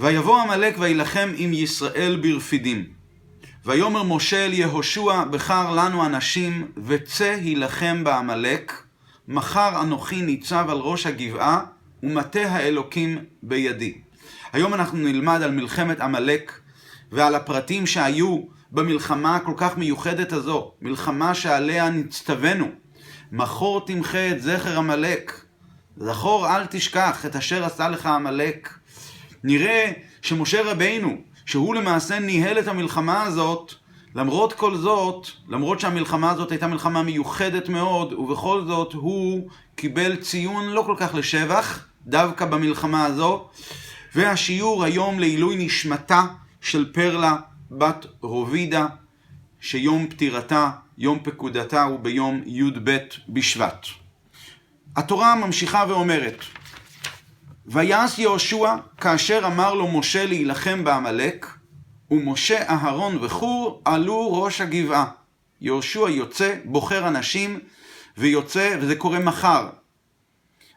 ויבוא עמלק וילחם עם ישראל ברפידים. ויאמר משה אל יהושע, בחר לנו אנשים, וצא הילחם בעמלק. מחר אנוכי ניצב על ראש הגבעה, ומטה האלוקים בידי. היום אנחנו נלמד על מלחמת עמלק, ועל הפרטים שהיו במלחמה הכל כך מיוחדת הזו, מלחמה שעליה נצטווינו. מכור תמחה את זכר עמלק, זכור אל תשכח את אשר עשה לך עמלק. נראה שמשה רבינו, שהוא למעשה ניהל את המלחמה הזאת, למרות כל זאת, למרות שהמלחמה הזאת הייתה מלחמה מיוחדת מאוד, ובכל זאת הוא קיבל ציון לא כל כך לשבח, דווקא במלחמה הזו. והשיעור היום לעילוי נשמתה של פרלה בת רובידה, שיום פטירתה, יום פקודתה הוא ביום י"ב בשבט. התורה ממשיכה ואומרת, ויעש יהושע כאשר אמר לו משה להילחם בעמלק, ומשה, אהרון וחור עלו ראש הגבעה. יהושע יוצא, בוחר אנשים, ויוצא, וזה קורה מחר.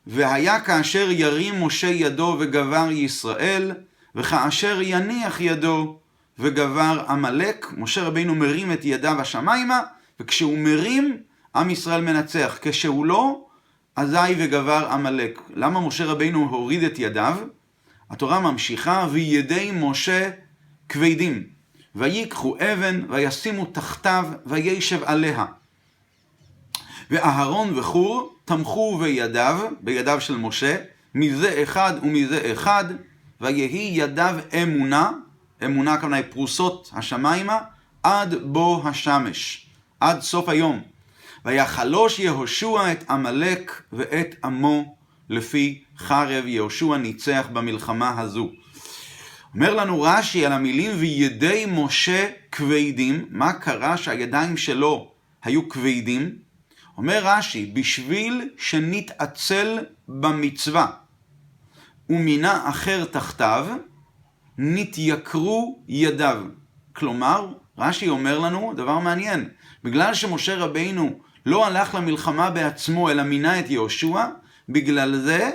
והיה כאשר ירים משה ידו וגבר ישראל, וכאשר יניח ידו וגבר עמלק, משה רבינו מרים את ידיו השמיימה, וכשהוא מרים, עם ישראל מנצח. כשהוא לא, אזי וגבר עמלק. למה משה רבינו הוריד את ידיו? התורה ממשיכה, וידי משה כבדים. ויקחו אבן, וישימו תחתיו, וישב עליה. ואהרון וחור תמכו בידיו, בידיו של משה, מזה אחד ומזה אחד, ויהי ידיו אמונה, אמונה היא פרוסות השמיימה, עד בוא השמש, עד סוף היום. ויחלוש יהושע את עמלק ואת עמו לפי חרב יהושע ניצח במלחמה הזו. אומר לנו רש"י על המילים וידי משה כבדים, מה קרה שהידיים שלו היו כבדים? אומר רש"י, בשביל שנתעצל במצווה ומינה אחר תחתיו, נתייקרו ידיו. כלומר, רש"י אומר לנו דבר מעניין, בגלל שמשה רבינו לא הלך למלחמה בעצמו, אלא מינה את יהושע, בגלל זה,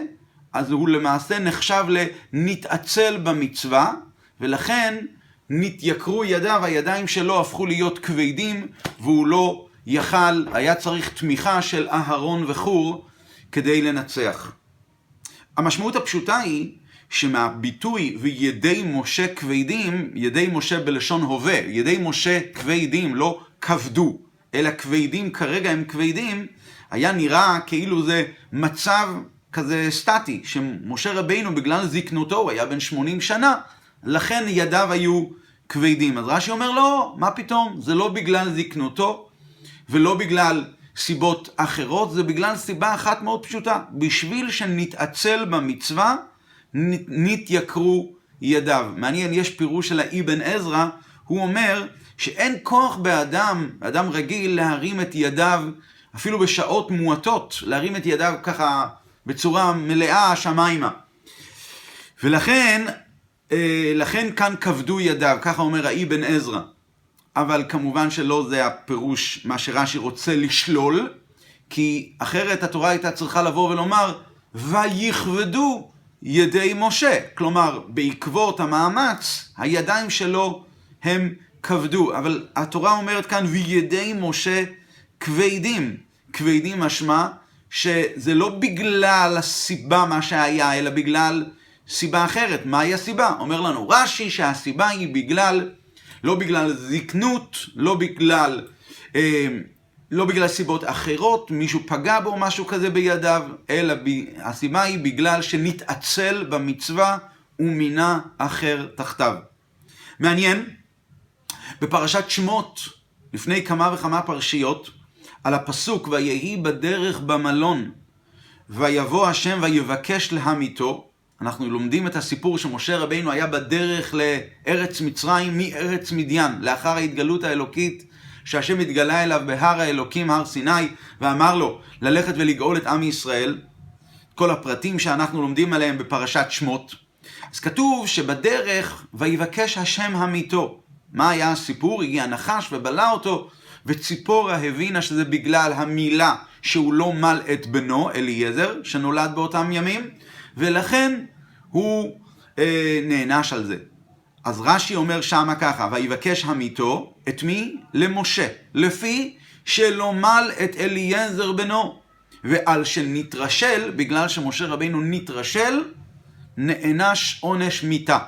אז הוא למעשה נחשב לנתעצל במצווה, ולכן נתייקרו ידיו, הידיים שלו הפכו להיות כבדים, והוא לא יכל, היה צריך תמיכה של אהרון וחור כדי לנצח. המשמעות הפשוטה היא שמהביטוי וידי משה כבדים, ידי משה בלשון הווה, ידי משה כבדים, לא כבדו, אלא כבדים כרגע הם כבדים, היה נראה כאילו זה מצב כזה סטטי, שמשה רבינו בגלל זקנותו, הוא היה בן 80 שנה, לכן ידיו היו כבדים. אז רש"י אומר לא, מה פתאום, זה לא בגלל זקנותו ולא בגלל סיבות אחרות, זה בגלל סיבה אחת מאוד פשוטה, בשביל שנתעצל במצווה, נתייקרו ידיו. מעניין, יש פירוש של האבן עזרא, הוא אומר שאין כוח באדם, באדם רגיל, להרים את ידיו, אפילו בשעות מועטות, להרים את ידיו ככה בצורה מלאה השמיימה. ולכן, אה, לכן כאן כבדו ידיו, ככה אומר האבן עזרא. אבל כמובן שלא זה הפירוש, מה שרש"י רוצה לשלול, כי אחרת התורה הייתה צריכה לבוא ולומר, ויכבדו ידי משה. כלומר, בעקבות המאמץ, הידיים שלו הם כבדו. אבל התורה אומרת כאן, וידי משה כבדים. כבדים משמע שזה לא בגלל הסיבה מה שהיה, אלא בגלל סיבה אחרת. מהי הסיבה? אומר לנו רש"י שהסיבה היא בגלל, לא בגלל זקנות, לא בגלל... אה, לא בגלל סיבות אחרות, מישהו פגע בו, משהו כזה בידיו, אלא ב... הסיבה היא בגלל שנתעצל במצווה ומינה אחר תחתיו. מעניין, בפרשת שמות, לפני כמה וכמה פרשיות, על הפסוק ויהי בדרך במלון, ויבוא השם ויבקש להמיתו, אנחנו לומדים את הסיפור שמשה רבינו היה בדרך לארץ מצרים מארץ מדיין, לאחר ההתגלות האלוקית שהשם התגלה אליו בהר האלוקים, הר סיני, ואמר לו ללכת ולגאול את עם ישראל, כל הפרטים שאנחנו לומדים עליהם בפרשת שמות. אז כתוב שבדרך ויבקש השם המיתו. מה היה הסיפור? הגיע נחש ובלע אותו, וציפורה הבינה שזה בגלל המילה שהוא לא מל את בנו, אליעזר, שנולד באותם ימים, ולכן הוא אה, נענש על זה. אז רש"י אומר שמה ככה, ויבקש המיתו, את מי? למשה, לפי שלא מל את אליעזר בנו, ועל שנתרשל, בגלל שמשה רבינו נתרשל, נענש עונש מיתה.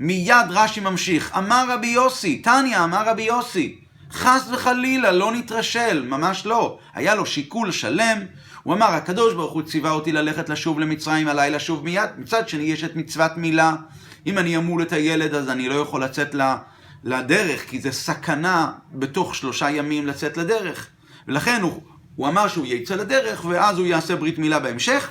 מיד רש"י ממשיך, אמר רבי יוסי, תניא אמר רבי יוסי, חס וחלילה, לא נתרשל, ממש לא. היה לו שיקול שלם, הוא אמר, הקדוש ברוך הוא ציווה אותי ללכת לשוב למצרים, עליי לשוב מיד. מצד שני, יש את מצוות מילה. אם אני אמול את הילד, אז אני לא יכול לצאת לדרך, כי זה סכנה בתוך שלושה ימים לצאת לדרך. ולכן הוא, הוא אמר שהוא יצא לדרך, ואז הוא יעשה ברית מילה בהמשך,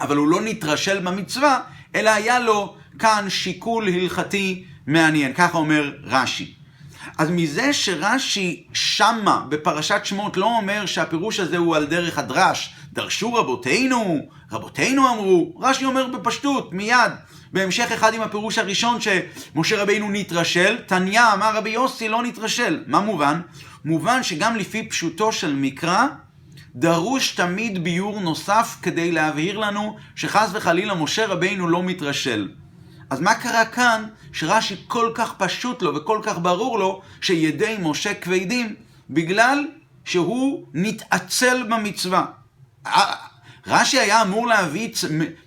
אבל הוא לא נתרשל במצווה, אלא היה לו כאן שיקול הלכתי מעניין. ככה אומר רש"י. אז מזה שרש"י שמה בפרשת שמות לא אומר שהפירוש הזה הוא על דרך הדרש, דרשו רבותינו, רבותינו אמרו, רש"י אומר בפשטות, מיד, בהמשך אחד עם הפירוש הראשון שמשה רבינו נתרשל, תניא אמר רבי יוסי לא נתרשל. מה מובן? מובן שגם לפי פשוטו של מקרא, דרוש תמיד ביור נוסף כדי להבהיר לנו שחס וחלילה משה רבינו לא מתרשל. אז מה קרה כאן שרש"י כל כך פשוט לו וכל כך ברור לו שידי משה כבדים בגלל שהוא נתעצל במצווה. רש"י היה אמור להביא,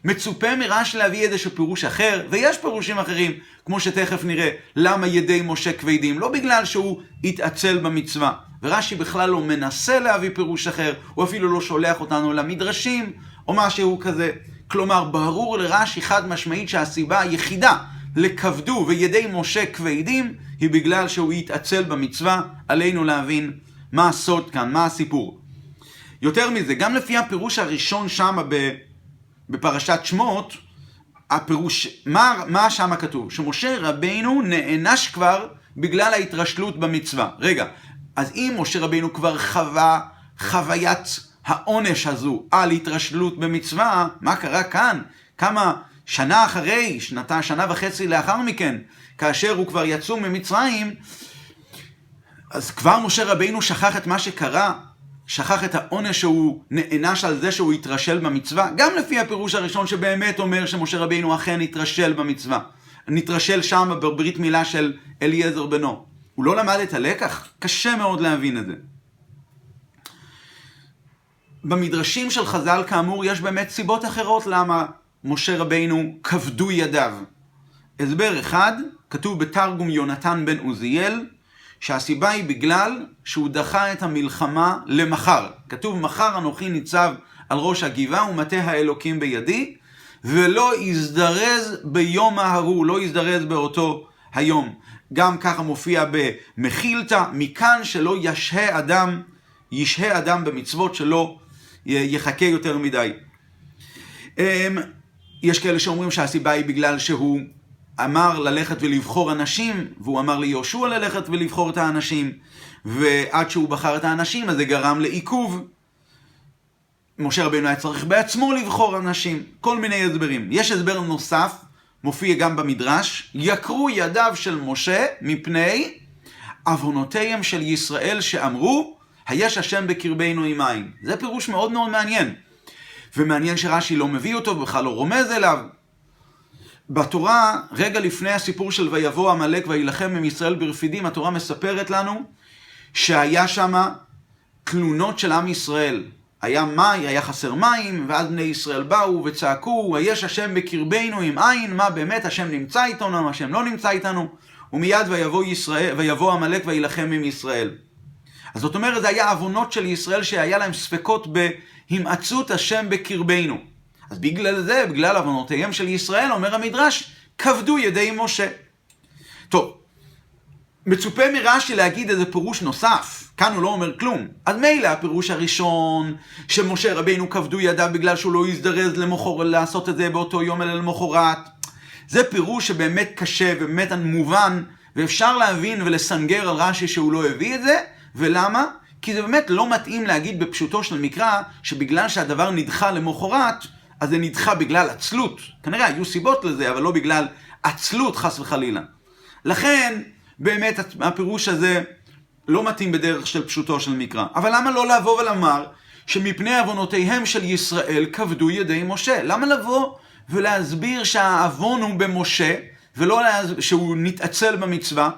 מצופה מרש"י להביא איזשהו פירוש אחר, ויש פירושים אחרים, כמו שתכף נראה, למה ידי משה כבדים, לא בגלל שהוא התעצל במצווה. ורש"י בכלל לא מנסה להביא פירוש אחר, הוא אפילו לא שולח אותנו למדרשים, או משהו כזה. כלומר, ברור לרש"י חד משמעית שהסיבה היחידה לכבדו וידי משה כבדים היא בגלל שהוא התעצל במצווה, עלינו להבין מה הסוד כאן, מה הסיפור. יותר מזה, גם לפי הפירוש הראשון שם בפרשת שמות, הפירוש, מה, מה שם כתוב? שמשה רבינו נענש כבר בגלל ההתרשלות במצווה. רגע, אז אם משה רבינו כבר חווה חוויית העונש הזו על התרשלות במצווה, מה קרה כאן? כמה שנה אחרי, שנתה, שנה וחצי לאחר מכן, כאשר הוא כבר יצאו ממצרים, אז כבר משה רבינו שכח את מה שקרה, שכח את העונש שהוא נענש על זה שהוא התרשל במצווה, גם לפי הפירוש הראשון שבאמת אומר שמשה רבינו אכן התרשל במצווה. נתרשל שם בברית מילה של אליעזר בנו. הוא לא למד את הלקח? קשה מאוד להבין את זה. במדרשים של חז"ל, כאמור, יש באמת סיבות אחרות למה משה רבינו כבדו ידיו. הסבר אחד, כתוב בתרגום יונתן בן עוזיאל, שהסיבה היא בגלל שהוא דחה את המלחמה למחר. כתוב, מחר אנוכי ניצב על ראש הגבעה ומטה האלוקים בידי, ולא יזדרז ביום ההוא, לא יזדרז באותו היום. גם ככה מופיע במחילתא, מכאן שלא ישהה אדם, ישהה אדם במצוות שלא יחכה יותר מדי. אמ, יש כאלה שאומרים שהסיבה היא בגלל שהוא אמר ללכת ולבחור אנשים, והוא אמר ליהושע ללכת ולבחור את האנשים, ועד שהוא בחר את האנשים אז זה גרם לעיכוב. משה רבינו היה צריך בעצמו לבחור אנשים, כל מיני הסברים. יש הסבר נוסף, מופיע גם במדרש, יקרו ידיו של משה מפני עוונותיהם של ישראל שאמרו, היש השם בקרבנו עם עין. זה פירוש מאוד מאוד מעניין. ומעניין שרש"י לא מביא אותו, בכלל לא רומז אליו. בתורה, רגע לפני הסיפור של ויבוא עמלק ויילחם עם ישראל ברפידים, התורה מספרת לנו שהיה שם תלונות של עם ישראל. היה מים, היה חסר מים, ואז בני ישראל באו וצעקו, היש השם בקרבנו עם עין, מה באמת השם נמצא איתנו, השם לא נמצא איתנו, ומיד ויבוא עמלק ויילחם עם ישראל. אז זאת אומרת, זה היה עוונות של ישראל שהיה להם ספקות בהימצאות השם בקרבנו. אז בגלל זה, בגלל עוונותיהם של ישראל, אומר המדרש, כבדו ידי משה. טוב, מצופה מרש"י להגיד איזה פירוש נוסף, כאן הוא לא אומר כלום. אז מילא הפירוש הראשון, שמשה רבינו כבדו ידיו בגלל שהוא לא הזדרז למחור, לעשות את זה באותו יום אלא למחרת. זה פירוש שבאמת קשה ובאמת מובן, ואפשר להבין ולסנגר על רש"י שהוא לא הביא את זה, ולמה? כי זה באמת לא מתאים להגיד בפשוטו של מקרא, שבגלל שהדבר נדחה למחרת, אז זה נדחה בגלל עצלות. כנראה היו סיבות לזה, אבל לא בגלל עצלות חס וחלילה. לכן, באמת הפירוש הזה לא מתאים בדרך של פשוטו של מקרא. אבל למה לא לבוא ולומר שמפני עוונותיהם של ישראל כבדו ידי משה? למה לבוא ולהסביר שהעוון הוא במשה, ולא להס... שהוא נתעצל במצווה,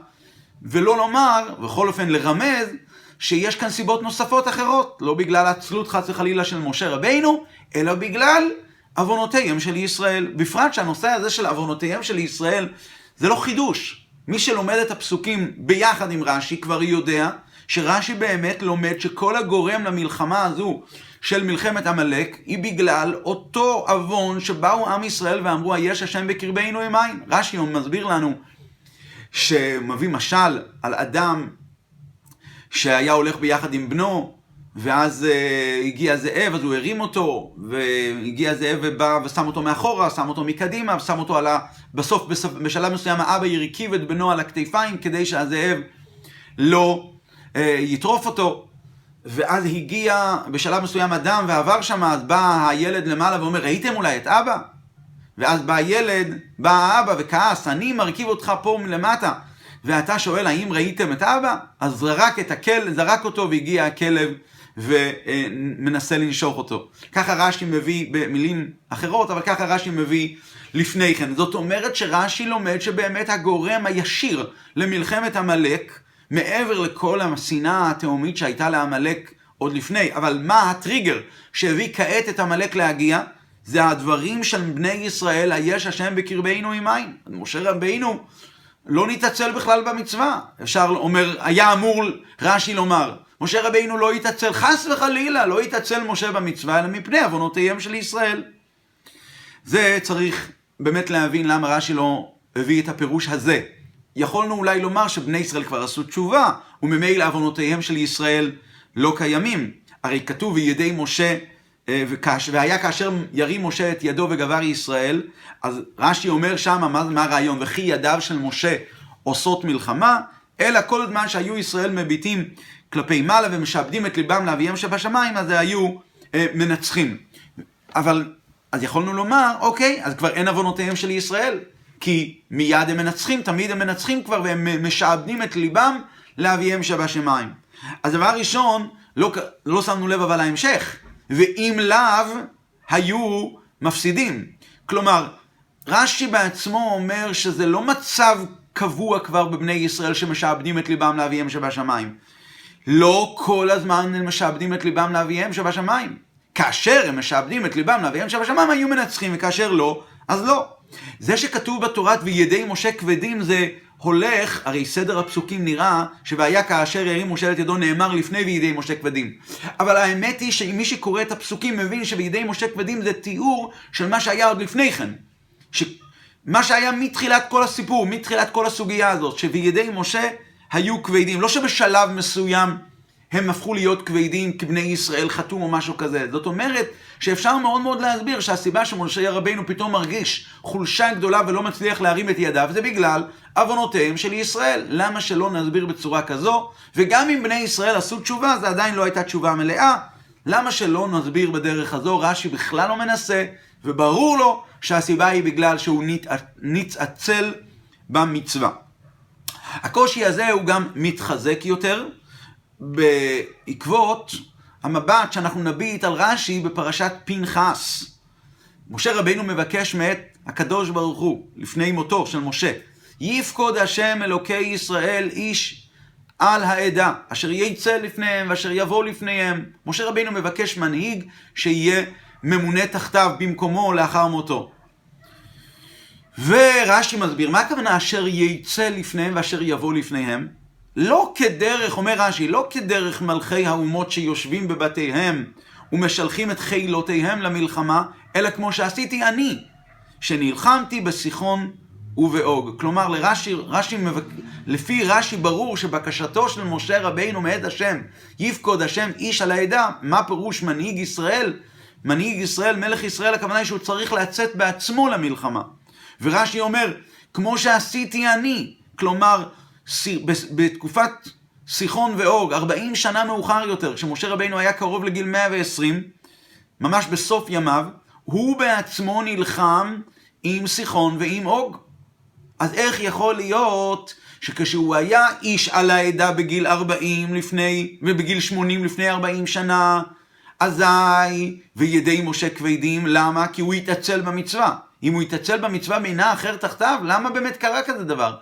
ולא לומר, בכל אופן לרמז, שיש כאן סיבות נוספות אחרות, לא בגלל העצלות חס וחלילה של משה רבינו, אלא בגלל עוונותיהם של ישראל. בפרט שהנושא הזה של עוונותיהם של ישראל זה לא חידוש. מי שלומד את הפסוקים ביחד עם רש"י כבר יודע שרש"י באמת לומד שכל הגורם למלחמה הזו של מלחמת עמלק היא בגלל אותו עוון שבאו עם ישראל ואמרו היש השם בקרבנו עין. רש"י מסביר לנו שמביא משל על אדם שהיה הולך ביחד עם בנו ואז uh, הגיע זאב, אז הוא הרים אותו, והגיע זאב ובא ושם אותו מאחורה, שם אותו מקדימה, ושם אותו על ה... בסוף, בסוף בשלב מסוים האבא ירכיב את בנו על הכתפיים כדי שהזאב לא uh, יטרוף אותו. ואז הגיע בשלב מסוים אדם ועבר שם, אז בא הילד למעלה ואומר, ראיתם אולי את אבא? ואז בא הילד, בא האבא וכעס, אני מרכיב אותך פה מלמטה. ואתה שואל, האם ראיתם את אבא? אז זרק את הכלב, זרק אותו והגיע הכלב ומנסה לנשוך אותו. ככה רש"י מביא במילים אחרות, אבל ככה רש"י מביא לפני כן. זאת אומרת שרש"י לומד שבאמת הגורם הישיר למלחמת עמלק, מעבר לכל השנאה התהומית שהייתה לעמלק עוד לפני, אבל מה הטריגר שהביא כעת את עמלק להגיע? זה הדברים של בני ישראל, היש השם בקרבנו עם עין. משה רבינו לא נתעצל בכלל במצווה. אפשר, אומר, היה אמור רש"י לומר, משה רבינו לא יתעצל, חס וחלילה, לא יתעצל משה במצווה, אלא מפני עוונותיהם של ישראל. זה צריך באמת להבין למה רש"י לא הביא את הפירוש הזה. יכולנו אולי לומר שבני ישראל כבר עשו תשובה, וממילא עוונותיהם של ישראל לא קיימים. הרי כתוב וידי משה, אה, והיה כאשר ירים משה את ידו וגבר ישראל, אז רש"י אומר שם, מה, מה הרעיון? וכי ידיו של משה עושות מלחמה, אלא כל הזמן שהיו ישראל מביטים כלפי מעלה ומשעבדים את ליבם לאביהם שבשמיים, אז היו אה, מנצחים. אבל, אז יכולנו לומר, אוקיי, אז כבר אין עוונותיהם של ישראל. כי מיד הם מנצחים, תמיד הם מנצחים כבר, והם משעבדים את ליבם לאביהם שבשמיים. אז דבר ראשון, לא, לא שמנו לב אבל להמשך, ואם לאו, היו מפסידים. כלומר, רש"י בעצמו אומר שזה לא מצב קבוע כבר בבני ישראל שמשעבדים את ליבם לאביהם שבשמיים. לא כל הזמן הם משעבדים את ליבם לאביהם שבשמיים. כאשר הם משעבדים את ליבם לאביהם שבשמיים היו מנצחים, וכאשר לא, אז לא. זה שכתוב בתורת וידי משה כבדים זה הולך, הרי סדר הפסוקים נראה ש"והיה כאשר ירים משה את ידו" נאמר לפני וידי משה כבדים. אבל האמת היא שמי שקורא את הפסוקים מבין שבידי משה כבדים זה תיאור של מה שהיה עוד לפני כן. ש... מה שהיה מתחילת כל הסיפור, מתחילת כל הסוגיה הזאת, שבידי משה היו כבדים. לא שבשלב מסוים הם הפכו להיות כבדים כי בני ישראל חתום או משהו כזה. זאת אומרת שאפשר מאוד מאוד להסביר שהסיבה שמשה רבינו פתאום מרגיש חולשה גדולה ולא מצליח להרים את ידיו זה בגלל עוונותיהם של ישראל. למה שלא נסביר בצורה כזו? וגם אם בני ישראל עשו תשובה, זה עדיין לא הייתה תשובה מלאה. למה שלא נסביר בדרך הזו? רש"י בכלל לא מנסה, וברור לו שהסיבה היא בגלל שהוא נתעצל במצווה. הקושי הזה הוא גם מתחזק יותר בעקבות המבט שאנחנו נביט על רש"י בפרשת פנחס. משה רבינו מבקש מאת הקדוש ברוך הוא, לפני מותו של משה, יפקוד השם אלוקי ישראל איש על העדה, אשר יצא לפניהם ואשר יבוא לפניהם. משה רבינו מבקש מנהיג שיהיה ממונה תחתיו במקומו לאחר מותו. ורש"י מסביר, מה הכוונה אשר יצא לפניהם ואשר יבוא לפניהם? לא כדרך, אומר רש"י, לא כדרך מלכי האומות שיושבים בבתיהם ומשלחים את חילותיהם למלחמה, אלא כמו שעשיתי אני, שנלחמתי בסיחון ובאוג. כלומר, לרש"י, רש"י, לפי רש"י ברור שבקשתו של משה רבינו מאת השם, יפקוד השם איש על העדה, מה פירוש מנהיג ישראל? מנהיג ישראל, מלך ישראל, הכוונה היא שהוא צריך לצאת בעצמו למלחמה. ורש"י אומר, כמו שעשיתי אני, כלומר, בתקופת סיחון ואוג, 40 שנה מאוחר יותר, כשמשה רבינו היה קרוב לגיל 120, ממש בסוף ימיו, הוא בעצמו נלחם עם סיחון ועם אוג. אז איך יכול להיות שכשהוא היה איש על העדה בגיל 40 לפני, ובגיל 80 לפני 40 שנה, אזי וידי משה כבדים, למה? כי הוא התעצל במצווה. אם הוא יתעצל במצווה בינה אחר תחתיו, למה באמת קרה כזה דבר?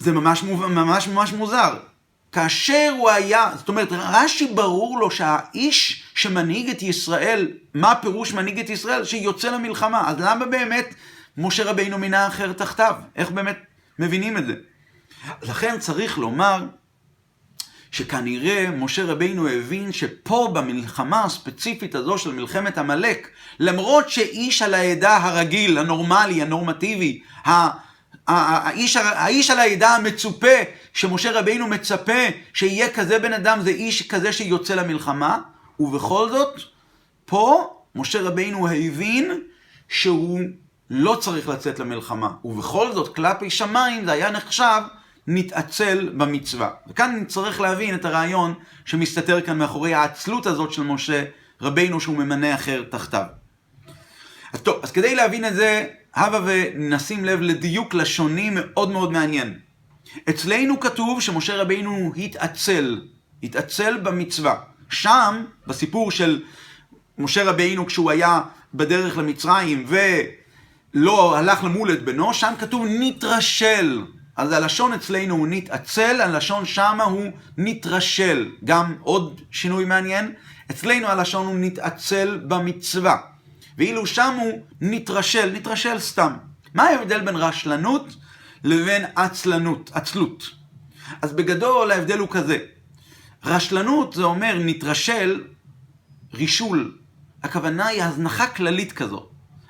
זה ממש, ממש ממש מוזר. כאשר הוא היה, זאת אומרת, רש"י ברור לו שהאיש שמנהיג את ישראל, מה פירוש מנהיג את ישראל? שיוצא למלחמה. אז למה באמת משה רבינו מינה אחר תחתיו? איך באמת מבינים את זה? לכן צריך לומר שכנראה משה רבינו הבין שפה במלחמה הספציפית הזו של מלחמת עמלק, למרות שאיש על העדה הרגיל, הנורמלי, הנורמטיבי, האיש, האיש על העדה המצופה, שמשה רבינו מצפה שיהיה כזה בן אדם, זה איש כזה שיוצא למלחמה, ובכל זאת, פה משה רבינו הבין שהוא לא צריך לצאת למלחמה, ובכל זאת, כלפי שמיים זה היה נחשב נתעצל במצווה. וכאן נצטרך להבין את הרעיון שמסתתר כאן מאחורי העצלות הזאת של משה רבינו שהוא ממנה אחר תחתיו. אז טוב, אז כדי להבין את זה, הבה ונשים לב לדיוק לשוני מאוד מאוד מעניין. אצלנו כתוב שמשה רבינו התעצל, התעצל במצווה. שם, בסיפור של משה רבינו כשהוא היה בדרך למצרים ולא הלך למול את בנו, שם כתוב נתרשל. אז הלשון אצלנו הוא נתעצל, הלשון שמה הוא נתרשל. גם עוד שינוי מעניין, אצלנו הלשון הוא נתעצל במצווה. ואילו שם הוא נתרשל, נתרשל סתם. מה ההבדל בין רשלנות לבין עצלנות, עצלות? אז בגדול ההבדל הוא כזה. רשלנות זה אומר נתרשל, רישול. הכוונה היא הזנחה כללית כזו.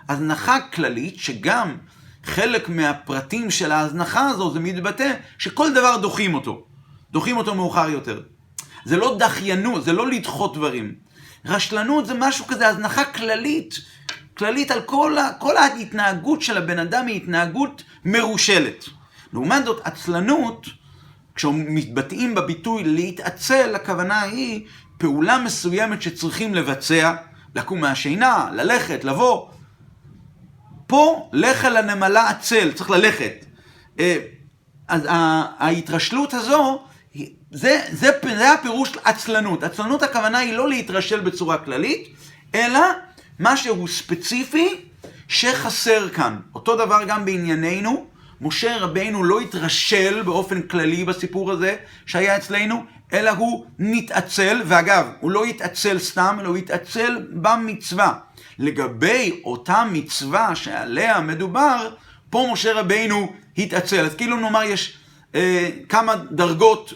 הזנחה כללית שגם חלק מהפרטים של ההזנחה הזו זה מתבטא שכל דבר דוחים אותו. דוחים אותו מאוחר יותר. זה לא דחיינות, זה לא לדחות דברים. רשלנות זה משהו כזה, הזנחה כללית, כללית על כל, ה, כל ההתנהגות של הבן אדם היא התנהגות מרושלת. לעומת זאת, עצלנות, כשמתבטאים בביטוי להתעצל, הכוונה היא פעולה מסוימת שצריכים לבצע, לקום מהשינה, ללכת, לבוא. פה, לך אל הנמלה עצל, צריך ללכת. אה, אז ההתרשלות הזו, זה, זה, זה הפירוש עצלנות. עצלנות הכוונה היא לא להתרשל בצורה כללית, אלא משהו ספציפי שחסר כאן. אותו דבר גם בענייננו, משה רבינו לא התרשל באופן כללי בסיפור הזה שהיה אצלנו, אלא הוא נתעצל, ואגב, הוא לא התעצל סתם, אלא הוא התעצל במצווה. לגבי אותה מצווה שעליה מדובר, פה משה רבינו התעצל. אז כאילו נאמר יש אה, כמה דרגות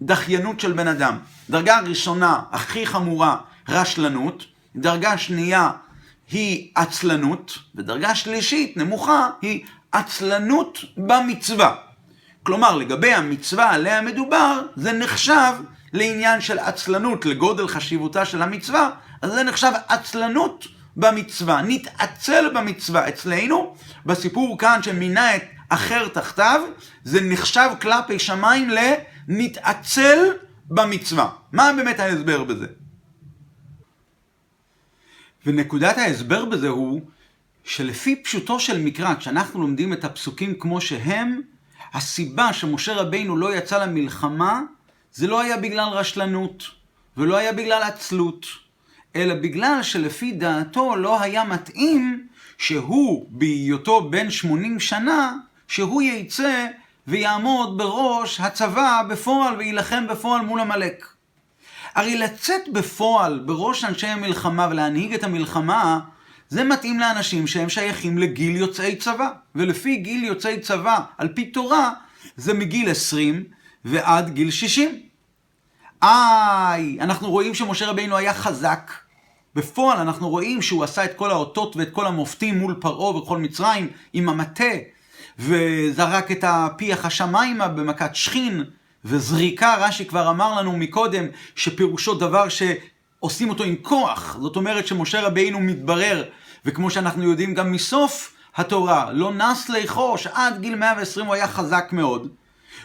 בדחיינות של בן אדם. דרגה ראשונה, הכי חמורה, רשלנות. דרגה שנייה היא עצלנות, ודרגה שלישית, נמוכה, היא עצלנות במצווה. כלומר, לגבי המצווה עליה מדובר, זה נחשב לעניין של עצלנות, לגודל חשיבותה של המצווה, אז זה נחשב עצלנות במצווה. נתעצל במצווה אצלנו, בסיפור כאן שמינה את אחר תחתיו, זה נחשב כלפי שמיים לנתעצל במצווה. מה באמת ההסבר בזה? ונקודת ההסבר בזה הוא שלפי פשוטו של מקרא, כשאנחנו לומדים את הפסוקים כמו שהם, הסיבה שמשה רבינו לא יצא למלחמה, זה לא היה בגלל רשלנות, ולא היה בגלל עצלות, אלא בגלל שלפי דעתו לא היה מתאים שהוא, בהיותו בן 80 שנה, שהוא יצא ויעמוד בראש הצבא בפועל ויילחם בפועל מול עמלק. הרי לצאת בפועל בראש אנשי המלחמה ולהנהיג את המלחמה, זה מתאים לאנשים שהם שייכים לגיל יוצאי צבא. ולפי גיל יוצאי צבא, על פי תורה, זה מגיל 20 ועד גיל 60. איי, אנחנו רואים שמשה רבינו היה חזק. בפועל אנחנו רואים שהוא עשה את כל האותות ואת כל המופתים מול פרעה וכל מצרים עם המטה, וזרק את הפיח השמיימה במכת שכין, וזריקה, רש"י כבר אמר לנו מקודם, שפירושו דבר שעושים אותו עם כוח. זאת אומרת שמשה רבינו מתברר, וכמו שאנחנו יודעים גם מסוף התורה, לא נס ליחוש, עד גיל 120 הוא היה חזק מאוד.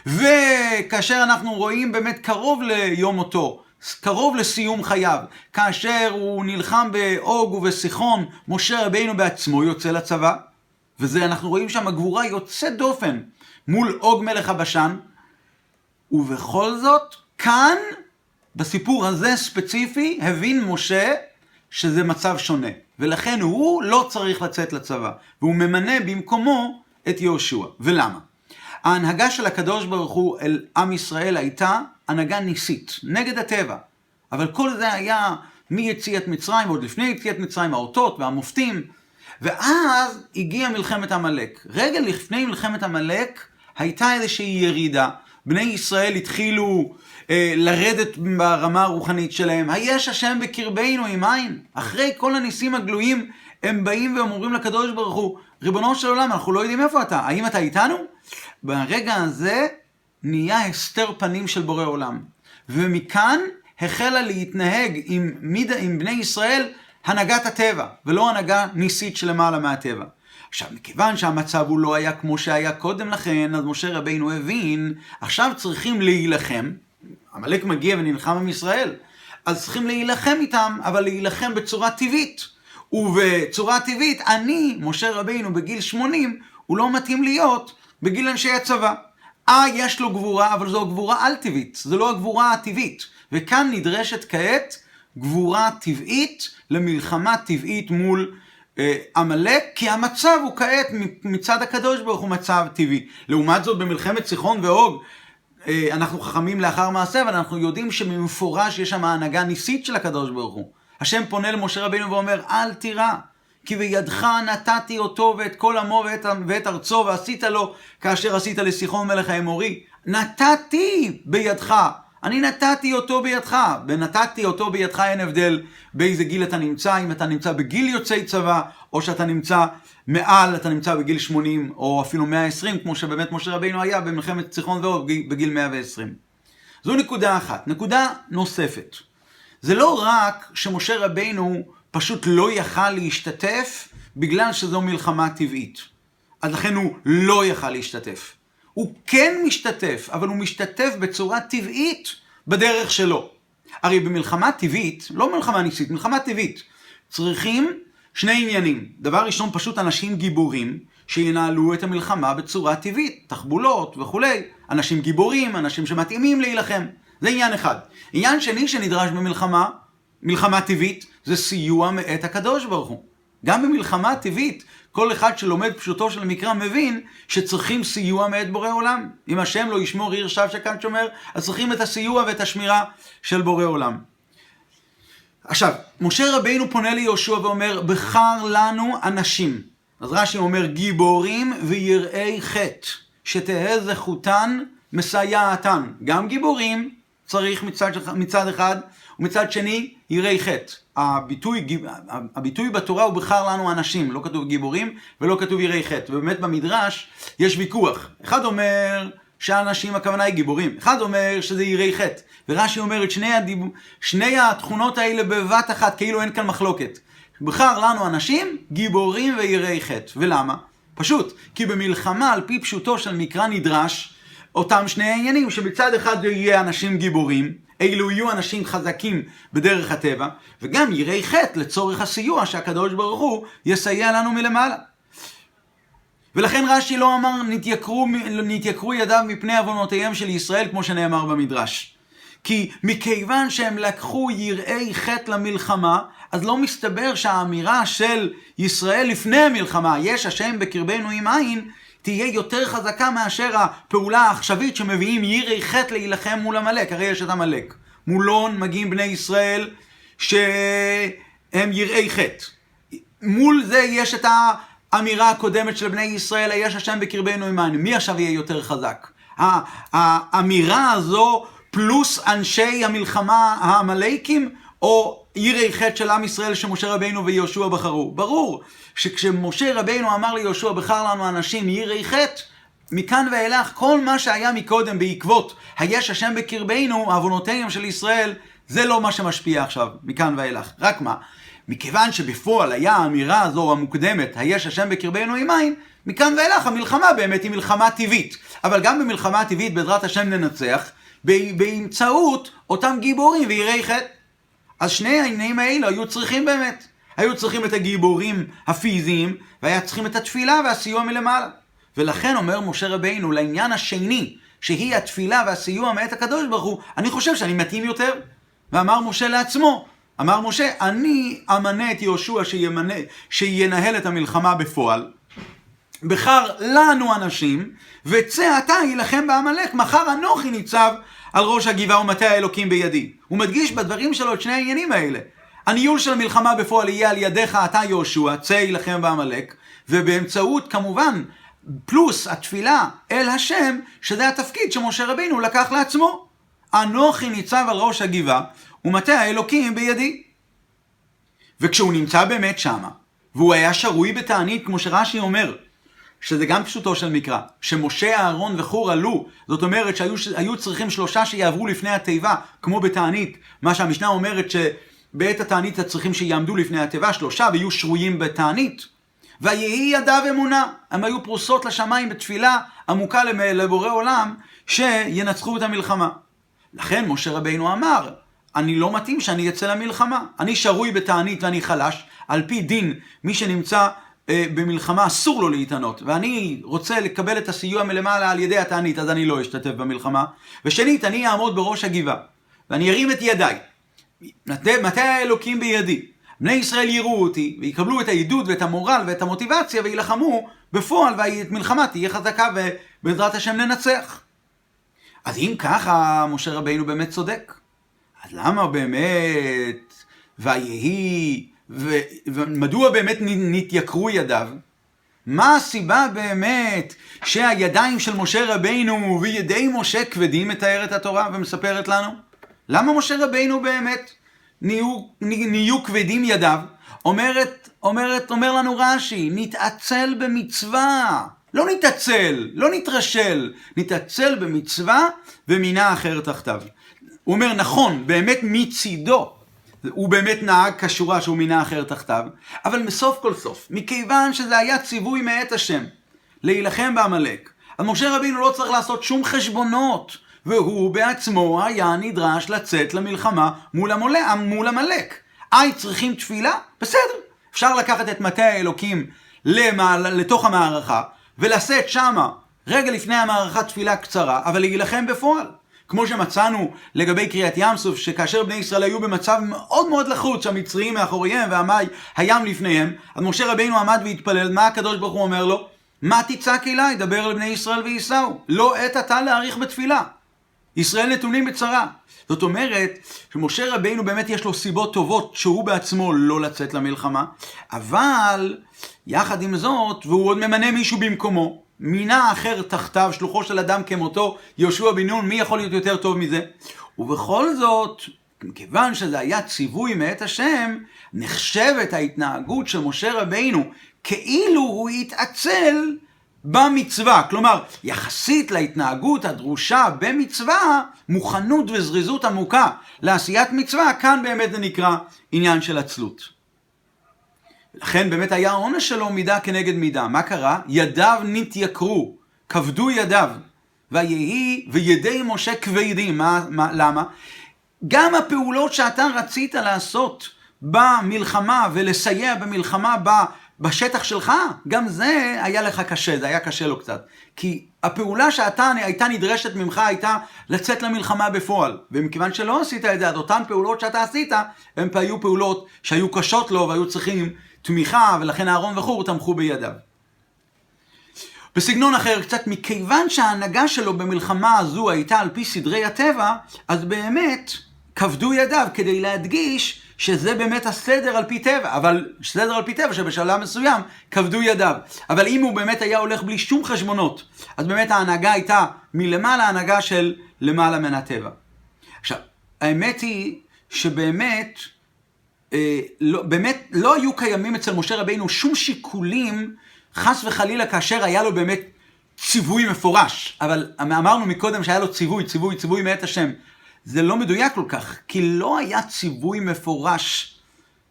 וכאשר אנחנו רואים באמת קרוב ליום מותו, קרוב לסיום חייו, כאשר הוא נלחם באוג ובסיחון, משה רבינו בעצמו יוצא לצבא, וזה אנחנו רואים שם גבורה יוצאת דופן מול אוג מלך הבשן, ובכל זאת, כאן, בסיפור הזה ספציפי, הבין משה שזה מצב שונה, ולכן הוא לא צריך לצאת לצבא, והוא ממנה במקומו את יהושע. ולמה? ההנהגה של הקדוש ברוך הוא אל עם ישראל הייתה הנהגה ניסית, נגד הטבע. אבל כל זה היה מיציאת מצרים, עוד לפני יציאת מצרים, האותות והמופתים. ואז הגיעה מלחמת עמלק. רגע לפני מלחמת עמלק הייתה איזושהי ירידה. בני ישראל התחילו אה, לרדת ברמה הרוחנית שלהם. היש השם בקרבנו עם עין. אחרי כל הניסים הגלויים, הם באים ואומרים לקדוש ברוך הוא, ריבונו של עולם, אנחנו לא יודעים איפה אתה, האם אתה איתנו? ברגע הזה נהיה הסתר פנים של בורא עולם. ומכאן החלה להתנהג עם, מיד, עם בני ישראל הנהגת הטבע, ולא הנהגה ניסית שלמעלה מהטבע. עכשיו, מכיוון שהמצב הוא לא היה כמו שהיה קודם לכן, אז משה רבינו הבין, עכשיו צריכים להילחם, עמלק מגיע ונלחם עם ישראל, אז צריכים להילחם איתם, אבל להילחם בצורה טבעית. ובצורה טבעית, אני, משה רבינו, בגיל 80, הוא לא מתאים להיות בגיל אנשי הצבא. אה, יש לו גבורה, אבל זו גבורה על-טבעית, זו לא הגבורה הטבעית. וכאן נדרשת כעת גבורה טבעית למלחמה טבעית מול עמלק, כי המצב הוא כעת מצד הקדוש ברוך הוא מצב טבעי. לעומת זאת במלחמת סיחון ואוג, אה, אנחנו חכמים לאחר מעשה, אבל אנחנו יודעים שממפורש יש שם הנהגה ניסית של הקדוש ברוך הוא. השם פונה למשה רבינו ואומר, אל תירא, כי בידך נתתי אותו ואת כל עמו ואת, ואת ארצו, ועשית לו כאשר עשית לסיחון מלך האמורי. נתתי בידך. אני נתתי אותו בידך, ונתתי אותו בידך אין הבדל באיזה גיל אתה נמצא, אם אתה נמצא בגיל יוצאי צבא, או שאתה נמצא מעל, אתה נמצא בגיל 80, או אפילו 120, כמו שבאמת משה רבינו היה במלחמת ציחון ועוד בגיל 120. זו נקודה אחת. נקודה נוספת. זה לא רק שמשה רבינו פשוט לא יכל להשתתף בגלל שזו מלחמה טבעית. אז לכן הוא לא יכל להשתתף. הוא כן משתתף, אבל הוא משתתף בצורה טבעית בדרך שלו. הרי במלחמה טבעית, לא מלחמה ניסית, מלחמה טבעית, צריכים שני עניינים. דבר ראשון, פשוט אנשים גיבורים שינהלו את המלחמה בצורה טבעית, תחבולות וכולי. אנשים גיבורים, אנשים שמתאימים להילחם. זה עניין אחד. עניין שני שנדרש במלחמה, מלחמה טבעית, זה סיוע מאת הקדוש ברוך הוא. גם במלחמה טבעית, כל אחד שלומד פשוטו של המקרא מבין שצריכים סיוע מאת בורא עולם. אם השם לא ישמור עיר שווא שכאן שומר, אז צריכים את הסיוע ואת השמירה של בורא עולם. עכשיו, משה רבינו פונה ליהושע ואומר, בחר לנו אנשים. אז רש"י אומר, גיבורים ויראי חטא, שתהא זכותן מסייעתן. גם גיבורים צריך מצד, מצד אחד, ומצד שני, יראי חטא. הביטוי, הביטוי בתורה הוא בחר לנו אנשים, לא כתוב גיבורים ולא כתוב יראי חטא. ובאמת במדרש יש ויכוח. אחד אומר שהאנשים הכוונה היא גיבורים, אחד אומר שזה יראי חטא. ורש"י אומר את שני, הדיב... שני התכונות האלה בבת אחת, כאילו אין כאן מחלוקת. בחר לנו אנשים, גיבורים ויראי חטא. ולמה? פשוט, כי במלחמה על פי פשוטו של מקרא נדרש אותם שני העניינים, שמצד אחד יהיה אנשים גיבורים, אלו יהיו אנשים חזקים בדרך הטבע, וגם יראי חטא לצורך הסיוע שהקדוש ברוך הוא יסייע לנו מלמעלה. ולכן רש"י לא אמר נתייקרו, נתייקרו ידיו מפני עוונותיהם של ישראל כמו שנאמר במדרש. כי מכיוון שהם לקחו יראי חטא למלחמה, אז לא מסתבר שהאמירה של ישראל לפני המלחמה, יש השם בקרבנו עם עין, תהיה יותר חזקה מאשר הפעולה העכשווית שמביאים יראי חטא להילחם מול עמלק, הרי יש את עמלק. מולון מגיעים בני ישראל שהם יראי חטא. מול זה יש את האמירה הקודמת של בני ישראל, יש השם בקרבנו עמנו. מי עכשיו יהיה יותר חזק? האמירה הזו פלוס אנשי המלחמה העמלקים, או יראי חטא של עם ישראל שמשה רבינו ויהושע בחרו. ברור שכשמשה רבינו אמר ליהושע בחר לנו אנשים יראי חטא, מכאן ואילך כל מה שהיה מקודם בעקבות היש השם בקרבנו, עוונותיהם של ישראל, זה לא מה שמשפיע עכשיו, מכאן ואילך. רק מה? מכיוון שבפועל היה האמירה הזו המוקדמת, היש השם בקרבנו עם עין, מכאן ואילך המלחמה באמת היא מלחמה טבעית. אבל גם במלחמה טבעית בעזרת השם ננצח, באמצעות אותם גיבורים ויראי חטא. אז שני העניינים האלו היו צריכים באמת. היו צריכים את הגיבורים הפיזיים, והיה צריכים את התפילה והסיוע מלמעלה. ולכן אומר משה רבינו לעניין השני, שהיא התפילה והסיוע מאת הקדוש ברוך הוא, אני חושב שאני מתאים יותר. ואמר משה לעצמו, אמר משה, אני אמנה את יהושע שימנה, שינהל את המלחמה בפועל. בחר לנו אנשים, וצא אתה יילחם בעמלק, מחר אנוכי ניצב על ראש הגבעה ומטה האלוקים בידי. הוא מדגיש בדברים שלו את שני העניינים האלה. הניהול של המלחמה בפועל יהיה על ידיך אתה יהושע, צא יילחם בעמלק, ובאמצעות כמובן פלוס התפילה אל השם, שזה התפקיד שמשה רבינו לקח לעצמו. אנוכי ניצב על ראש הגבעה ומטה האלוקים בידי. וכשהוא נמצא באמת שמה, והוא היה שרוי בתענית, כמו שרש"י אומר, שזה גם פשוטו של מקרא, שמשה, אהרון וחור עלו, זאת אומרת שהיו צריכים שלושה שיעברו לפני התיבה, כמו בתענית, מה שהמשנה אומרת שבעת התענית צריכים שיעמדו לפני התיבה, שלושה ויהיו שרויים בתענית. ויהי ידיו אמונה, הם היו פרוסות לשמיים בתפילה עמוקה לבורא עולם, שינצחו את המלחמה. לכן משה רבינו אמר, אני לא מתאים שאני אצא למלחמה. אני שרוי בתענית ואני חלש. על פי דין, מי שנמצא במלחמה אסור לו להתענות. ואני רוצה לקבל את הסיוע מלמעלה על ידי התענית, אז אני לא אשתתף במלחמה. ושנית, אני אעמוד בראש הגבעה. ואני ארים את ידיי. מטה האלוקים בידי. בני ישראל יראו אותי, ויקבלו את העידוד ואת המורל ואת המוטיבציה, ויילחמו בפועל, והמלחמה תהיה חזקה, ובעזרת השם ננצח. אז אם ככה, משה רבינו באמת צודק. אז למה באמת, ויהי, ו... ומדוע באמת נתייקרו ידיו? מה הסיבה באמת שהידיים של משה רבינו וידי משה כבדים מתארת התורה ומספרת לנו? למה משה רבינו באמת נהיו, נהיו כבדים ידיו? אומרת, אומרת, אומר לנו רש"י, נתעצל במצווה. לא נתעצל, לא נתרשל, נתעצל במצווה ומינה אחר תחתיו. הוא אומר, נכון, באמת מצידו, הוא באמת נהג כשורה שהוא מינה אחר תחתיו, אבל מסוף כל סוף, מכיוון שזה היה ציווי מאת השם, להילחם בעמלק, אז משה רבינו לא צריך לעשות שום חשבונות, והוא בעצמו היה נדרש לצאת למלחמה מול, עמלק. היי, צריכים תפילה? בסדר. אפשר לקחת את מטה האלוקים למעלה, לתוך המערכה, ולשאת שמה, רגע לפני המערכה תפילה קצרה, אבל להילחם בפועל. כמו שמצאנו לגבי קריאת ים סוף, שכאשר בני ישראל היו במצב מאוד מאוד לחוץ, המצריים מאחוריהם והים לפניהם, אז משה רבינו עמד והתפלל, מה הקדוש ברוך הוא אומר לו? מה תצעק אליי? דבר אל בני ישראל וייסעו. לא עת אתה להאריך בתפילה. ישראל נתונים בצרה. זאת אומרת, שמשה רבינו באמת יש לו סיבות טובות שהוא בעצמו לא לצאת למלחמה, אבל יחד עם זאת, והוא עוד ממנה מישהו במקומו, מינה אחר תחתיו, שלוחו של אדם כמותו, יהושע בן נון, מי יכול להיות יותר טוב מזה? ובכל זאת, מכיוון שזה היה ציווי מאת השם, נחשבת ההתנהגות של משה רבינו כאילו הוא התעצל במצווה. כלומר, יחסית להתנהגות הדרושה במצווה, מוכנות וזריזות עמוקה לעשיית מצווה, כאן באמת זה נקרא עניין של עצלות. לכן באמת היה העונש שלו מידה כנגד מידה. מה קרה? ידיו נתייקרו, כבדו ידיו. ויהי וידי משה כבדים. מה, מה, למה? גם הפעולות שאתה רצית לעשות במלחמה ולסייע במלחמה בשטח שלך, גם זה היה לך קשה, זה היה קשה לו קצת. כי הפעולה שאתה הייתה נדרשת ממך הייתה לצאת למלחמה בפועל. ומכיוון שלא עשית את זה, אז אותן פעולות שאתה עשית, הן היו פעולות שהיו קשות לו והיו צריכים תמיכה, ולכן אהרון וחור תמכו בידיו. בסגנון אחר קצת, מכיוון שההנהגה שלו במלחמה הזו הייתה על פי סדרי הטבע, אז באמת כבדו ידיו כדי להדגיש שזה באמת הסדר על פי טבע, אבל סדר על פי טבע שבשלב מסוים כבדו ידיו. אבל אם הוא באמת היה הולך בלי שום חשבונות, אז באמת ההנהגה הייתה מלמעלה הנהגה של למעלה מן הטבע. עכשיו, האמת היא שבאמת לא, באמת לא היו קיימים אצל משה רבינו שום שיקולים, חס וחלילה, כאשר היה לו באמת ציווי מפורש. אבל אמרנו מקודם שהיה לו ציווי, ציווי, ציווי מאת השם. זה לא מדויק כל כך, כי לא היה ציווי מפורש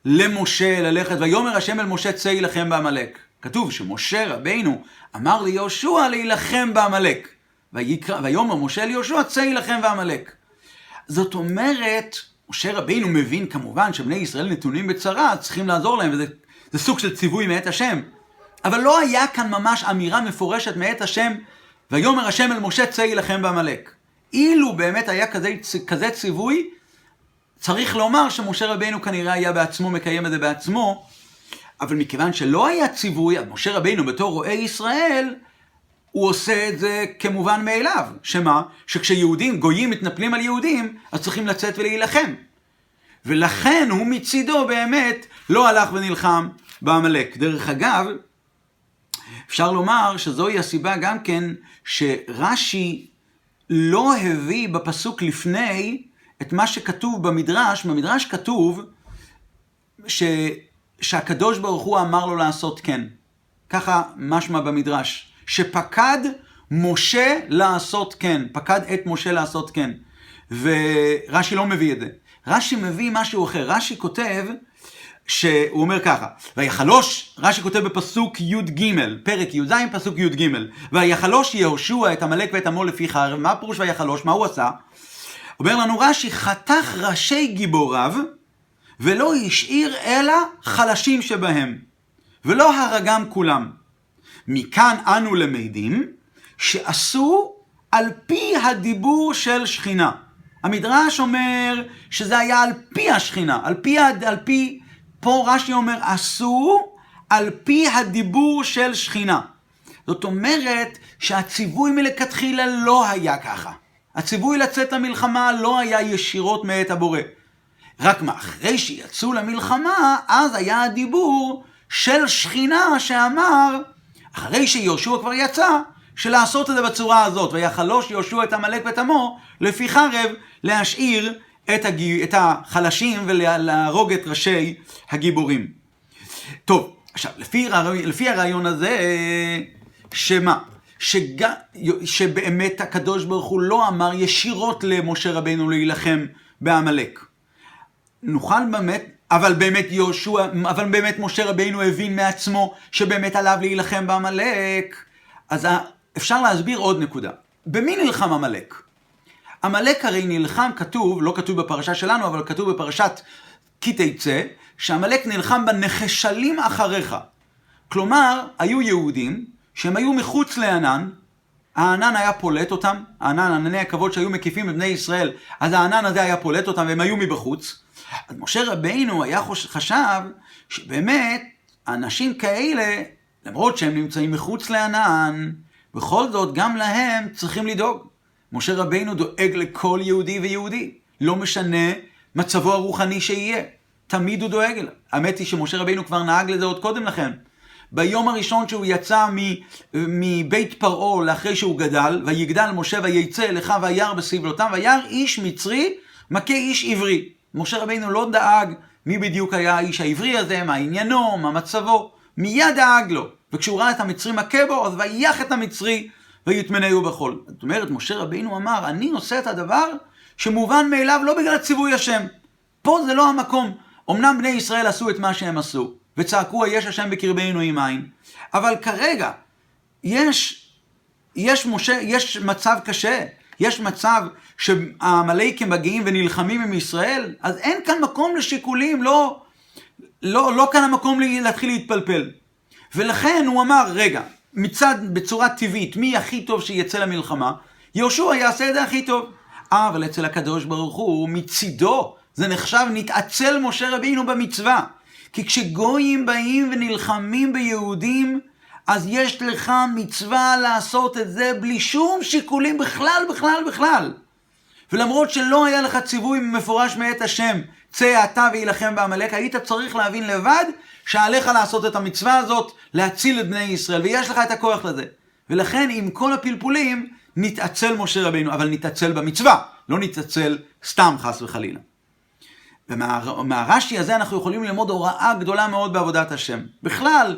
למשה ללכת, ויאמר השם אל משה צא יילחם בעמלק. כתוב שמשה רבינו אמר ליהושע להילחם בעמלק. ויאמר משה ליהושע צא יילחם בעמלק. זאת אומרת, משה רבינו מבין כמובן שבני ישראל נתונים בצרה, צריכים לעזור להם, וזה סוג של ציווי מאת השם. אבל לא היה כאן ממש אמירה מפורשת מאת השם, ויאמר השם אל משה צא יילחם בעמלק. אילו באמת היה כזה, כזה ציווי, צריך לומר שמשה רבינו כנראה היה בעצמו מקיים את זה בעצמו, אבל מכיוון שלא היה ציווי, אז משה רבינו בתור רועה ישראל, הוא עושה את זה כמובן מאליו. שמה? שכשיהודים, גויים מתנפלים על יהודים, אז צריכים לצאת ולהילחם. ולכן הוא מצידו באמת לא הלך ונלחם בעמלק. דרך אגב, אפשר לומר שזוהי הסיבה גם כן שרש"י לא הביא בפסוק לפני את מה שכתוב במדרש. במדרש כתוב ש... שהקדוש ברוך הוא אמר לו לעשות כן. ככה משמע במדרש. שפקד משה לעשות כן. פקד את משה לעשות כן. ורש"י לא מביא את זה. רש"י מביא משהו אחר. רש"י כותב שהוא אומר ככה, ויחלוש, רש"י כותב בפסוק י"ג, פרק י"ז, פסוק י"ג, ויחלוש יהושע את עמלק ואת עמו לפי חרב, מה פירוש ויחלוש? מה הוא עשה? אומר לנו רש"י, חתך ראשי גיבוריו, ולא השאיר אלא חלשים שבהם, ולא הרגם כולם. מכאן אנו למדים שעשו על פי הדיבור של שכינה. המדרש אומר שזה היה על פי השכינה, על פי, על פי פה רש"י אומר, עשו על פי הדיבור של שכינה. זאת אומרת שהציווי מלכתחילה לא היה ככה. הציווי לצאת למלחמה לא היה ישירות מאת הבורא. רק מה, אחרי שיצאו למלחמה, אז היה הדיבור של שכינה שאמר, אחרי שיהושע כבר יצא, שלעשות את זה בצורה הזאת. ויחלוש יהושע את עמלק ואת עמו, לפי חרב, להשאיר את, הג... את החלשים ולהרוג את ראשי הגיבורים. טוב, עכשיו, לפי, לפי הרעיון הזה, שמה? שג... שבאמת הקדוש ברוך הוא לא אמר ישירות למשה רבינו להילחם בעמלק. נוכל באמת, אבל באמת יהושע, אבל באמת משה רבינו הבין מעצמו שבאמת עליו להילחם בעמלק, אז אפשר להסביר עוד נקודה. במי נלחם עמלק? עמלק הרי נלחם, כתוב, לא כתוב בפרשה שלנו, אבל כתוב בפרשת כי תצא, שעמלק נלחם בנחשלים אחריך. כלומר, היו יהודים שהם היו מחוץ לענן, הענן היה פולט אותם, הענן, ענני הכבוד שהיו מקיפים את בני ישראל, אז הענן הזה היה פולט אותם והם היו מבחוץ. אז משה רבינו היה. חשב שבאמת אנשים כאלה, למרות שהם נמצאים מחוץ לענן, בכל זאת גם להם צריכים לדאוג. משה רבינו דואג לכל יהודי ויהודי, לא משנה מצבו הרוחני שיהיה, תמיד הוא דואג אליו. האמת היא שמשה רבינו כבר נהג לזה עוד קודם לכן. ביום הראשון שהוא יצא מבית פרעה לאחרי שהוא גדל, ויגדל משה ויצא לך וירא בסבלותם, וירא איש מצרי מכה איש עברי. משה רבינו לא דאג מי בדיוק היה האיש העברי הזה, מה עניינו, מה מצבו, מיד דאג לו. וכשהוא ראה את המצרי מכה בו, אז וייח את המצרי ויטמנהו בחול. זאת אומרת, משה רבינו אמר, אני עושה את הדבר שמובן מאליו לא בגלל ציווי השם. פה זה לא המקום. אמנם בני ישראל עשו את מה שהם עשו, וצעקו היש השם בקרבנו עם עין, אבל כרגע יש, יש, משה, יש מצב קשה, יש מצב שהעמלקים מגיעים ונלחמים עם ישראל, אז אין כאן מקום לשיקולים, לא, לא, לא כאן המקום להתחיל להתפלפל. ולכן הוא אמר, רגע, מצד, בצורה טבעית, מי הכי טוב שיצא למלחמה? יהושע יעשה את זה הכי טוב. אבל אצל הקדוש ברוך הוא, מצידו, זה נחשב נתעצל משה רבינו במצווה. כי כשגויים באים ונלחמים ביהודים, אז יש לך מצווה לעשות את זה בלי שום שיקולים בכלל, בכלל, בכלל. ולמרות שלא היה לך ציווי מפורש מאת השם, צא אתה ויילחם בעמלק, היית צריך להבין לבד שעליך לעשות את המצווה הזאת, להציל את בני ישראל, ויש לך את הכוח לזה. ולכן עם כל הפלפולים, נתעצל משה רבינו, אבל נתעצל במצווה, לא נתעצל סתם חס וחלילה. ומהרש"י הזה אנחנו יכולים ללמוד הוראה גדולה מאוד בעבודת השם. בכלל,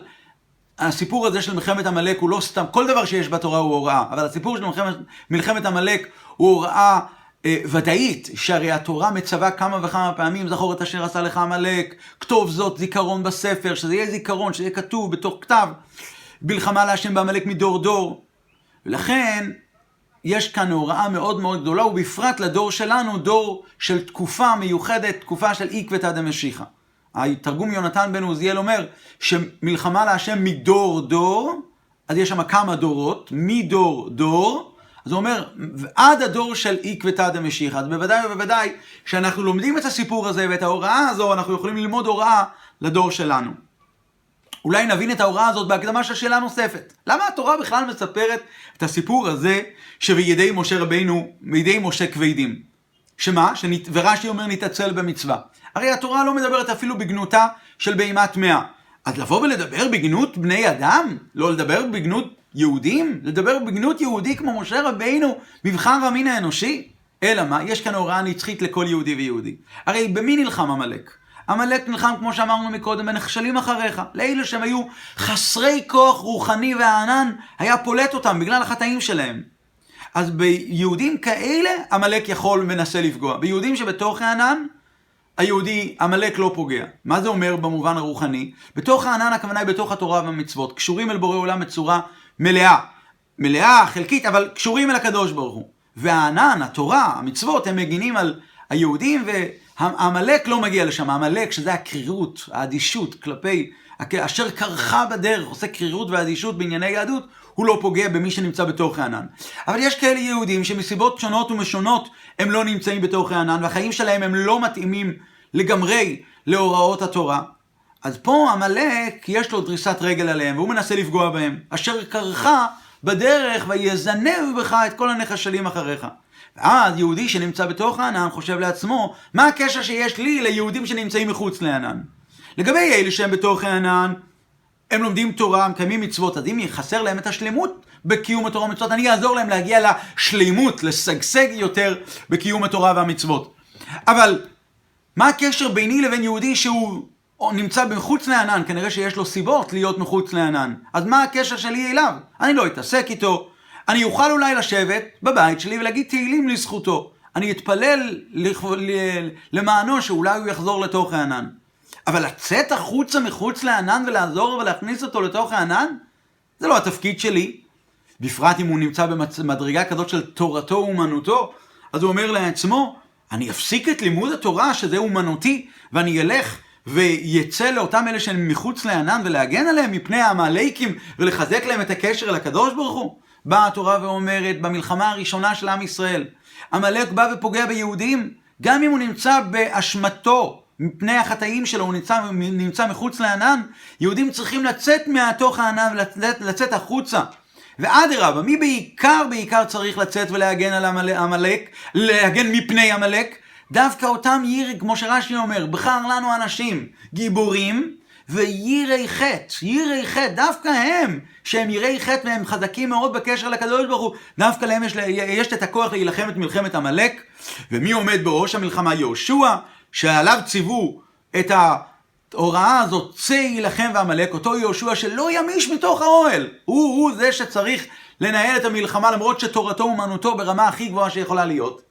הסיפור הזה של מלחמת עמלק הוא לא סתם, כל דבר שיש בתורה הוא הוראה, אבל הסיפור של מלחמת, עמלק הוא הוראה אה, ודאית, שהרי התורה מצווה כמה וכמה פעמים, זכור את אשר עשה לך עמלק, כתוב זאת זיכרון בספר, שזה יהיה זיכרון, שזה יהיה כתוב בתוך כתב, מלחמה להשם בעמלק מדור דור. ולכן, יש כאן הוראה מאוד מאוד גדולה, ובפרט לדור שלנו, דור של תקופה מיוחדת, תקופה של עקבתא דמשיחא. התרגום יונתן בן עוזיאל אומר שמלחמה להשם מדור דור, אז יש שם כמה דורות, מדור דור, אז הוא אומר, עד הדור של עקבתא דמשיחא, אז בוודאי ובוודאי, כשאנחנו לומדים את הסיפור הזה ואת ההוראה הזו, אנחנו יכולים ללמוד הוראה לדור שלנו. אולי נבין את ההוראה הזאת בהקדמה של שאלה נוספת. למה התורה בכלל מספרת את הסיפור הזה שבידי משה רבינו, בידי משה כבדים? שמה? שנת... ורש"י אומר נתעצל במצווה. הרי התורה לא מדברת אפילו בגנותה של בהמה טמאה. אז לבוא ולדבר בגנות בני אדם? לא לדבר בגנות יהודים? לדבר בגנות יהודי כמו משה רבינו, מבחר המין האנושי? אלא מה? יש כאן הוראה נצחית לכל יהודי ויהודי. הרי במי נלחם עמלק? עמלק נלחם, כמו שאמרנו מקודם, בנחשלים אחריך. לאלה שהם היו חסרי כוח רוחני וענן, היה פולט אותם בגלל החטאים שלהם. אז ביהודים כאלה, עמלק יכול ומנסה לפגוע. ביהודים שבתוך הענן, היהודי, עמלק לא פוגע. מה זה אומר במובן הרוחני? בתוך הענן הכוונה היא בתוך התורה והמצוות. קשורים אל בורא עולם בצורה מלאה. מלאה, חלקית, אבל קשורים אל הקדוש ברוך הוא. והענן, התורה, המצוות, הם מגינים על היהודים, ועמלק לא מגיע לשם. עמלק, שזה הקרירות, האדישות כלפי, אשר קרחה בדרך, עושה קרירות ואדישות בענייני יהדות, הוא לא פוגע במי שנמצא בתוך הענן. אבל יש כאלה יהודים שמסיבות שונות ומשונות הם לא נמצאים בתוך הענן, והחיים שלהם הם לא מתאימים לגמרי להוראות התורה. אז פה עמלק, יש לו דריסת רגל עליהם, והוא מנסה לפגוע בהם. אשר קרחה בדרך ויזנב בך את כל הנחשלים אחריך. ואז יהודי שנמצא בתוך הענן חושב לעצמו, מה הקשר שיש לי ליהודים שנמצאים מחוץ לענן? לגבי אלה שהם בתוך הענן, הם לומדים תורה, מקיימים מצוות, אז אם יחסר להם את השלמות בקיום התורה והמצוות, אני אעזור להם להגיע לשלימות, לשגשג יותר בקיום התורה והמצוות. אבל מה הקשר ביני לבין יהודי שהוא נמצא מחוץ לענן? כנראה שיש לו סיבות להיות מחוץ לענן. אז מה הקשר שלי אליו? אני לא אתעסק איתו. אני אוכל אולי לשבת בבית שלי ולהגיד תהילים לזכותו. אני אתפלל למענו שאולי הוא יחזור לתוך הענן. אבל לצאת החוצה מחוץ לענן ולעזור ולהכניס אותו לתוך הענן? זה לא התפקיד שלי. בפרט אם הוא נמצא במדרגה כזאת של תורתו אומנותו, אז הוא אומר לעצמו, אני אפסיק את לימוד התורה, שזה אומנותי, ואני אלך ויצא לאותם אלה שהם מחוץ לענן ולהגן עליהם מפני העמלקים ולחזק להם את הקשר אל הקדוש ברוך הוא. באה התורה ואומרת, במלחמה הראשונה של עם ישראל, עמלק בא ופוגע ביהודים, גם אם הוא נמצא באשמתו, מפני החטאים שלו, הוא נמצא, נמצא מחוץ לענן, יהודים צריכים לצאת מהתוך הענן ולצאת לצאת החוצה. ואדרבה, מי בעיקר בעיקר צריך לצאת ולהגן על עמלק, להגן מפני עמלק? דווקא אותם ירי, כמו שרש"י אומר, בחר לנו אנשים גיבורים ויראי חטא, יראי חטא, דווקא הם, שהם יראי חטא והם חזקים מאוד בקשר לקדוש ברוך הוא, דווקא להם יש, יש את הכוח להילחם את מלחמת עמלק, ומי עומד בראש המלחמה? יהושע, שעליו ציוו את ההוראה הזאת, צא יילחם ועמלק, אותו יהושע שלא ימיש מתוך האוהל. הוא, הוא זה שצריך לנהל את המלחמה למרות שתורתו אומנותו ברמה הכי גבוהה שיכולה להיות.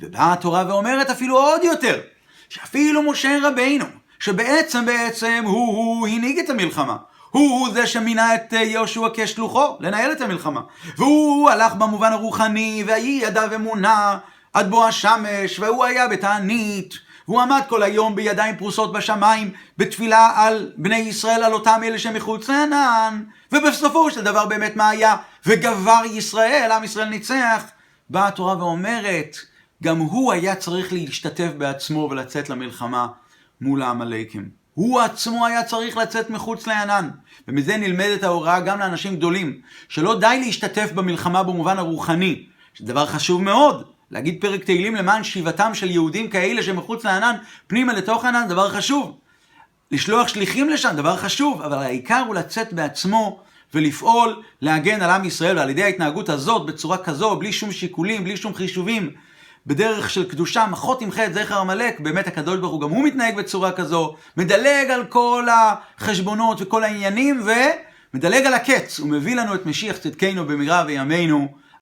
ובאה התורה ואומרת אפילו עוד יותר, שאפילו משה רבינו, שבעצם בעצם הוא, הוא הנהיג את המלחמה. הוא הוא זה שמינה את אה, יהושע כשלוחו לנהל את המלחמה. והוא הלך במובן הרוחני, והיא ידיו אמונה עד בוא השמש, והוא היה בתענית, והוא עמד כל היום בידיים פרוסות בשמיים, בתפילה על בני ישראל, על אותם אלה שמחוץ לענן, ובסופו של דבר באמת מה היה? וגבר ישראל, עם ישראל ניצח. באה התורה ואומרת, גם הוא היה צריך להשתתף בעצמו ולצאת למלחמה מול העמלקים. הוא עצמו היה צריך לצאת מחוץ לענן. ומזה נלמדת ההוראה גם לאנשים גדולים, שלא די להשתתף במלחמה במובן הרוחני, שזה דבר חשוב מאוד, להגיד פרק תהילים למען שיבתם של יהודים כאלה שמחוץ לענן, פנימה לתוך הענן, דבר חשוב. לשלוח שליחים לשם, דבר חשוב, אבל העיקר הוא לצאת בעצמו ולפעול, להגן על עם ישראל, ועל ידי ההתנהגות הזאת, בצורה כזו, בלי שום שיקולים, בלי שום חישובים, בדרך של קדושה, מחות ימחה את זכר עמלק, באמת הקדוש ברוך הוא גם הוא מתנהג בצורה כזו, מדלג על כל החשבונות וכל העניינים, ומדלג על הקץ, הוא מביא לנו את משיח צדקנו במהרה וימינו.